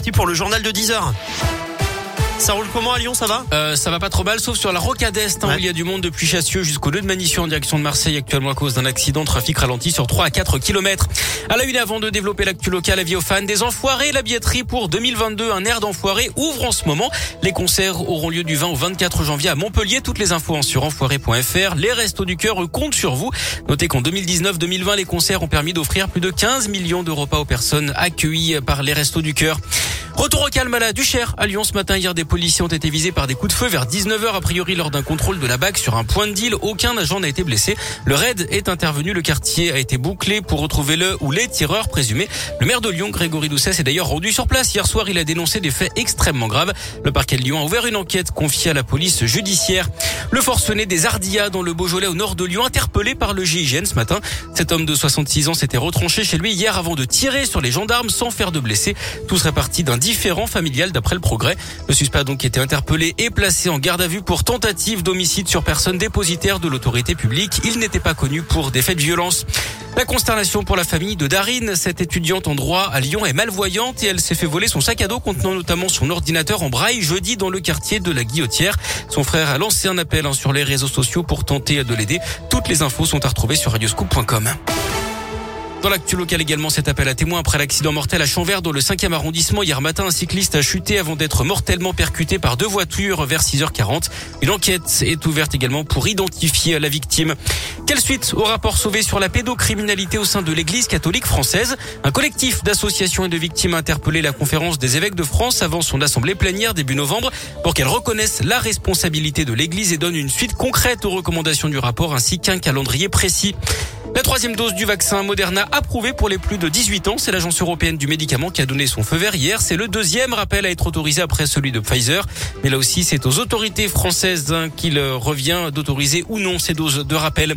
parti pour le journal de 10 heures. Ça roule comment à Lyon, ça va? Euh, Ça va pas trop mal, sauf sur la rocade est, hein, où il y a du monde depuis Chassieux jusqu'au lieu de Manissio en direction de Marseille, actuellement à cause d'un accident. Trafic ralenti sur 3 à 4 km. À la une, avant de développer l'actu local, vie aux fans des enfoirés, la billetterie pour 2022, un air d'enfoiré ouvre en ce moment. Les concerts auront lieu du 20 au 24 janvier à Montpellier. Toutes les infos sur enfoiré.fr. Les restos du cœur comptent sur vous. Notez qu'en 2019-2020, les concerts ont permis d'offrir plus de 15 millions de repas aux personnes accueillies par les restos du cœur. Retour au calme à la Duchère. À Lyon ce matin, hier, des policiers ont été visés par des coups de feu vers 19h a priori lors d'un contrôle de la BAC sur un point de deal. Aucun agent n'a été blessé. Le raid est intervenu. Le quartier a été bouclé pour retrouver le ou les tireurs présumés. Le maire de Lyon, Grégory Doucet, s'est d'ailleurs rendu sur place. Hier soir, il a dénoncé des faits extrêmement graves. Le parquet de Lyon a ouvert une enquête confiée à la police judiciaire. Le forcené des Ardillas dans le Beaujolais au nord de Lyon, interpellé par le GIGN ce matin. Cet homme de 66 ans s'était retranché chez lui hier avant de tirer sur les gendarmes sans faire de blessés. Tout serait parti d'un différent familial d'après le progrès. Le suspect a donc été interpellé et placé en garde à vue pour tentative d'homicide sur personne dépositaire de l'autorité publique. Il n'était pas connu pour des faits de violence. La consternation pour la famille de Darine, cette étudiante en droit à Lyon est malvoyante et elle s'est fait voler son sac à dos contenant notamment son ordinateur en braille jeudi dans le quartier de la Guillotière. Son frère a lancé un appel hein, sur les réseaux sociaux pour tenter de l'aider. Toutes les infos sont à retrouver sur radioscoop.com. Dans l'actu local également, cet appel à témoins après l'accident mortel à Chanvert dans le 5e arrondissement. Hier matin, un cycliste a chuté avant d'être mortellement percuté par deux voitures vers 6h40. Une enquête est ouverte également pour identifier la victime. Quelle suite au rapport sauvé sur la pédocriminalité au sein de l'église catholique française? Un collectif d'associations et de victimes a interpellé la conférence des évêques de France avant son assemblée plénière début novembre pour qu'elle reconnaisse la responsabilité de l'église et donne une suite concrète aux recommandations du rapport ainsi qu'un calendrier précis. La troisième dose du vaccin Moderna approuvée pour les plus de 18 ans. C'est l'Agence européenne du médicament qui a donné son feu vert hier. C'est le deuxième rappel à être autorisé après celui de Pfizer. Mais là aussi, c'est aux autorités françaises hein, qu'il revient d'autoriser ou non ces doses de rappel.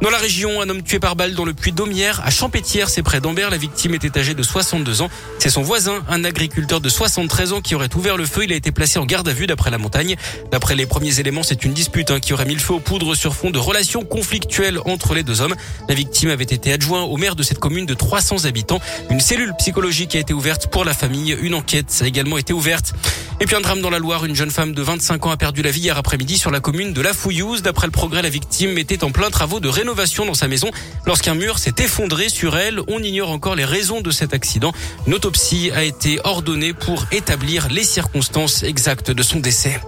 Dans la région, un homme tué par balle dans le puits d'Aumière, à Champétière, c'est près d'Ambert. La victime était âgée de 62 ans. C'est son voisin, un agriculteur de 73 ans, qui aurait ouvert le feu. Il a été placé en garde à vue d'après la montagne. D'après les premiers éléments, c'est une dispute hein, qui aurait mis le feu aux poudres sur fond de relations conflictuelles entre les deux hommes. La victime avait été adjoint au maire de cette commune de 300 habitants. Une cellule psychologique a été ouverte pour la famille. Une enquête a également été ouverte. Et puis un drame dans la Loire, une jeune femme de 25 ans a perdu la vie hier après-midi sur la commune de La Fouillouse. D'après le progrès, la victime était en plein travaux de rénovation dans sa maison lorsqu'un mur s'est effondré sur elle. On ignore encore les raisons de cet accident. Une autopsie a été ordonnée pour établir les circonstances exactes de son décès.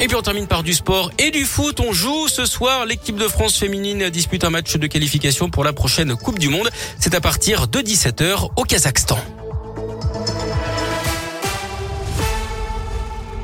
Et puis on termine par du sport et du foot. On joue ce soir. L'équipe de France féminine dispute un match de qualification pour la prochaine Coupe du Monde. C'est à partir de 17h au Kazakhstan.